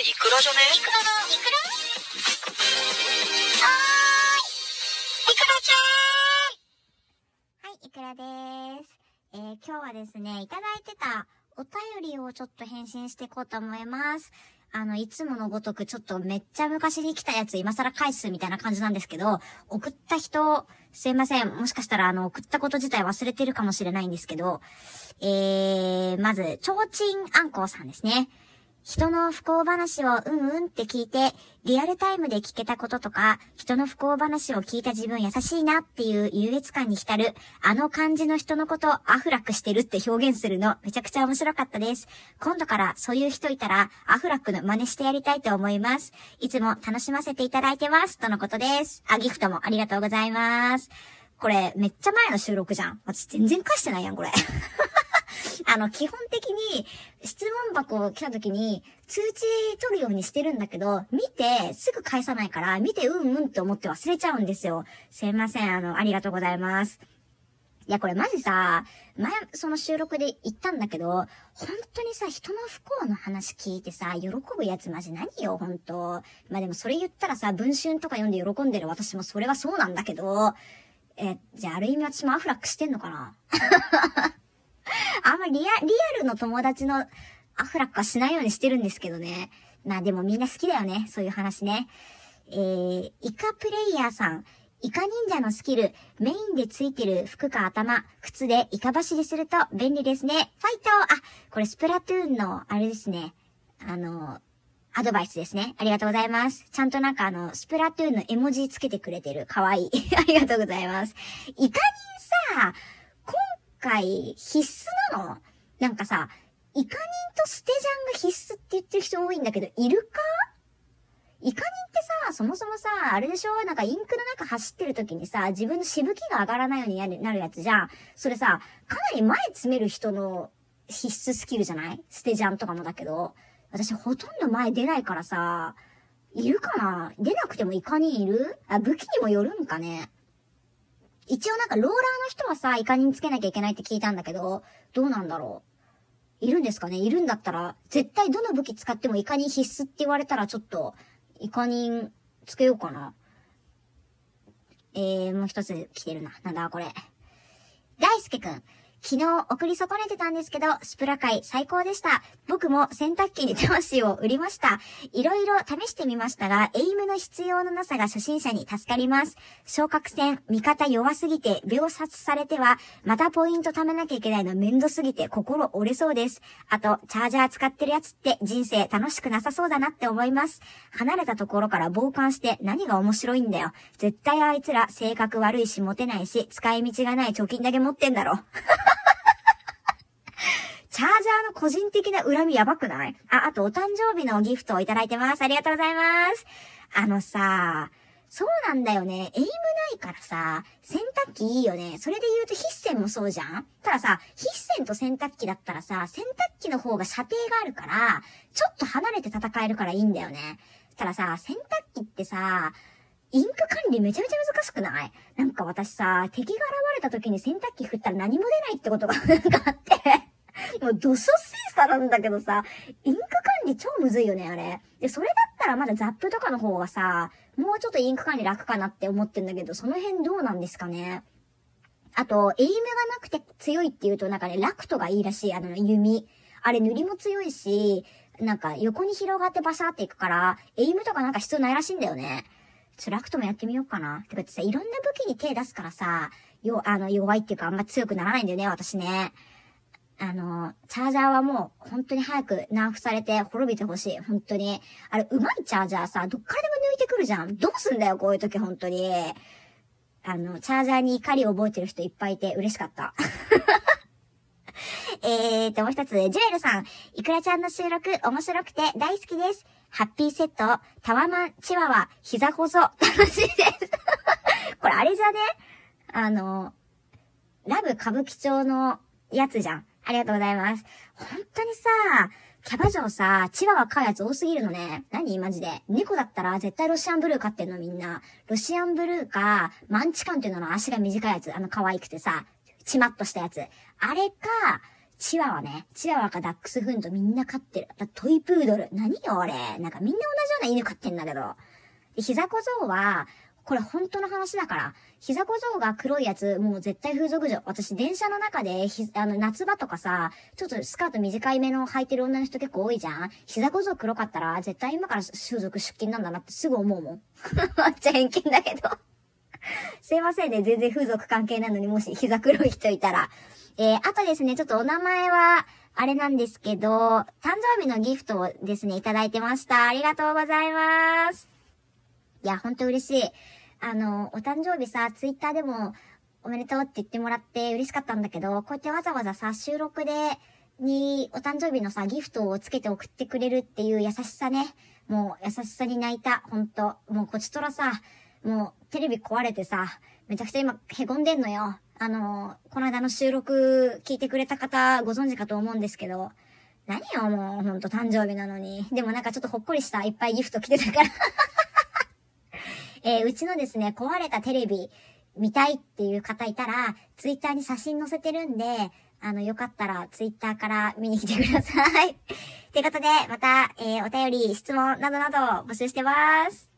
れイクラじゃね？イクラの、イクラはい。イクラちゃん。はい、イクラです。えー、今日はですね、いただいてたお便りをちょっと返信していこうと思います。あの、いつものごとくちょっとめっちゃ昔に来たやつ今更返すみたいな感じなんですけど、送った人、すいません。もしかしたらあの、送ったこと自体忘れてるかもしれないんですけど、えー、まず、ちょうちんあんこうさんですね。人の不幸話をうんうんって聞いて、リアルタイムで聞けたこととか、人の不幸話を聞いた自分優しいなっていう優越感に浸る、あの感じの人のことアフラックしてるって表現するの、めちゃくちゃ面白かったです。今度からそういう人いたら、アフラックの真似してやりたいと思います。いつも楽しませていただいてます。とのことです。あ、ギフトもありがとうございます。これ、めっちゃ前の収録じゃん。私全然返してないやん、これ。あの、基本的に質問箱を来た時に通知取るようにしてるんだけど、見てすぐ返さないから、見てうんうんって思って忘れちゃうんですよ。すいません、あの、ありがとうございます。いや、これマジさ、前、その収録で言ったんだけど、本当にさ、人の不幸の話聞いてさ、喜ぶやつマジ何よ、本当。まあでもそれ言ったらさ、文春とか読んで喜んでる。私もそれはそうなんだけど、え、じゃあある意味私もアフラックしてんのかな？あんまリア、リアルの友達のアフラックはしないようにしてるんですけどね。まあでもみんな好きだよね。そういう話ね。えー、イカプレイヤーさん。イカ忍者のスキル、メインでついてる服か頭、靴でイカ走りすると便利ですね。ファイトあ、これスプラトゥーンの、あれですね。あの、アドバイスですね。ありがとうございます。ちゃんとなんかあの、スプラトゥーンの絵文字つけてくれてる。かわいい。ありがとうございます。イカ人さ、今回必須なの？なんかさ、イカ人とステジャンが必須って言ってる人多いんだけど、いるかイカ人ってさ、そもそもさ、あれでしょ？なんかインクの中走ってる時にさ、自分のしぶきが上がらないようになるやつじゃん。それさ、かなり前詰める人の必須スキルじゃない？ステジャンとかもだけど。私ほとんど前出ないからさ、いるかな？出なくてもイカ人いる？あ、武器にもよるんかね。一応なんかローラーの人はさ、イカにつけなきゃいけないって聞いたんだけど、どうなんだろう？いるんですかね？いるんだったら、絶対どの武器使ってもイカ人必須って言われたらちょっと、イカ人つけようかな。えー、もう一つ来てるな。なんだこれ。大輔くん。昨日送り損ねてたんですけど、スプラ会最高でした。僕も洗濯機に魂を売りました。いろいろ試してみましたが、エイムの必要のなさが初心者に助かります。昇格戦、味方弱すぎて秒殺されては、またポイント貯めなきゃいけないのめんどすぎて心折れそうです。あと、チャージャー使ってるやつって人生楽しくなさそうだなって思います。離れたところから傍観して何が面白いんだよ。絶対あいつら性格悪いしモテないし、使い道がない貯金だけ持ってんだろ。チャージャーの個人的な恨みやばくない？あ、あとお誕生日のギフトをいただいてます。ありがとうございます。あのさ、そうなんだよね。エイムないからさ、洗濯機いいよね。それで言うと筆線もそうじゃん？たださ、筆線と洗濯機だったらさ、洗濯機の方が射程があるから、ちょっと離れて戦えるからいいんだよね。たださ、洗濯機ってさ、インク管理めちゃめちゃ難しくない？なんか私さ、敵が現れた時に洗濯機振ったら何も出ないってことがなんかあって。もう土素精査なんだけどさ、インク管理超むずいよね、あれ。で、それだったらまだザップとかの方がさ、もうちょっとインク管理楽かなって思ってんだけど、その辺どうなんですかね。あと、エイムがなくて強いっていうと、なんかね、ラクトがいいらしい、あの、弓。あれ塗りも強いし、なんか横に広がってバシャーっていくから、エイムとかなんか必要ないらしいんだよね。ちょ、ラクトもやってみようかな。てかってさ、いろんな武器に手出すからさ、よ、あの、弱いっていうかあんま強くならないんだよね、私ね。あの、チャージャーはもう本当に早くナーフされて滅びてほしい。本当に。あれ、うまいチャージャーさ、どっからでも抜いてくるじゃん。どうすんだよ、こういう時本当に。あの、チャージャーに怒りを覚えてる人いっぱいいて嬉しかった。えーと、もう一つ、ジュエルさん。いくらちゃんの収録面白くて大好きです。ハッピーセット、タワマン、チワワ、膝こそ、楽しいです。これあれじゃね？あの、ラブ歌舞伎町のやつじゃん。ありがとうございます。本当にさ、キャバ嬢さ、チワワ飼うやつ多すぎるのね。何？マジで。猫だったら絶対ロシアンブルー飼ってんのみんな。ロシアンブルーか、マンチカンっていうのの足が短いやつ。あの可愛くてさ、チマッとしたやつ。あれか、チワワね。チワワかダックスフンドみんな飼ってる。トイプードル。何よ俺。なんかみんな同じような犬飼ってんだけど。で、膝小僧は、これ本当の話だから。膝小僧が黒いやつ、もう絶対風俗嬢。私、電車の中で、ひ、あの、夏場とかさ、ちょっとスカート短いめの履いてる女の人結構多いじゃん膝小僧黒かったら、絶対今から風俗出勤なんだなってすぐ思うもん。めっちゃ偏見だけどすいませんね。全然風俗関係なのに、もし膝黒い人いたら。えー、あとですね、ちょっとお名前は、あれなんですけど、誕生日のギフトをですね、いただいてました。ありがとうございます。いや、ほんと嬉しい。あの、お誕生日さ、ツイッターでもおめでとうって言ってもらって嬉しかったんだけど、こうやってわざわざさ、収録で、に、お誕生日のさ、ギフトをつけて送ってくれるっていう優しさね。もう、優しさに泣いた。ほんと。もう、こちとらさ、もう、テレビ壊れてさ、めちゃくちゃ今、へこんでんのよ。あの、この間の収録聞いてくれた方ご存知かと思うんですけど、何よ、もう、ほんと誕生日なのに。でもなんかちょっとほっこりした、いっぱいギフト来てたからえー、うちのですね、壊れたテレビ見たいっていう方いたら、ツイッターに写真載せてるんで、あの、よかったらツイッターから見に来てください。ということで、また、えー、お便り、質問などなど募集してます。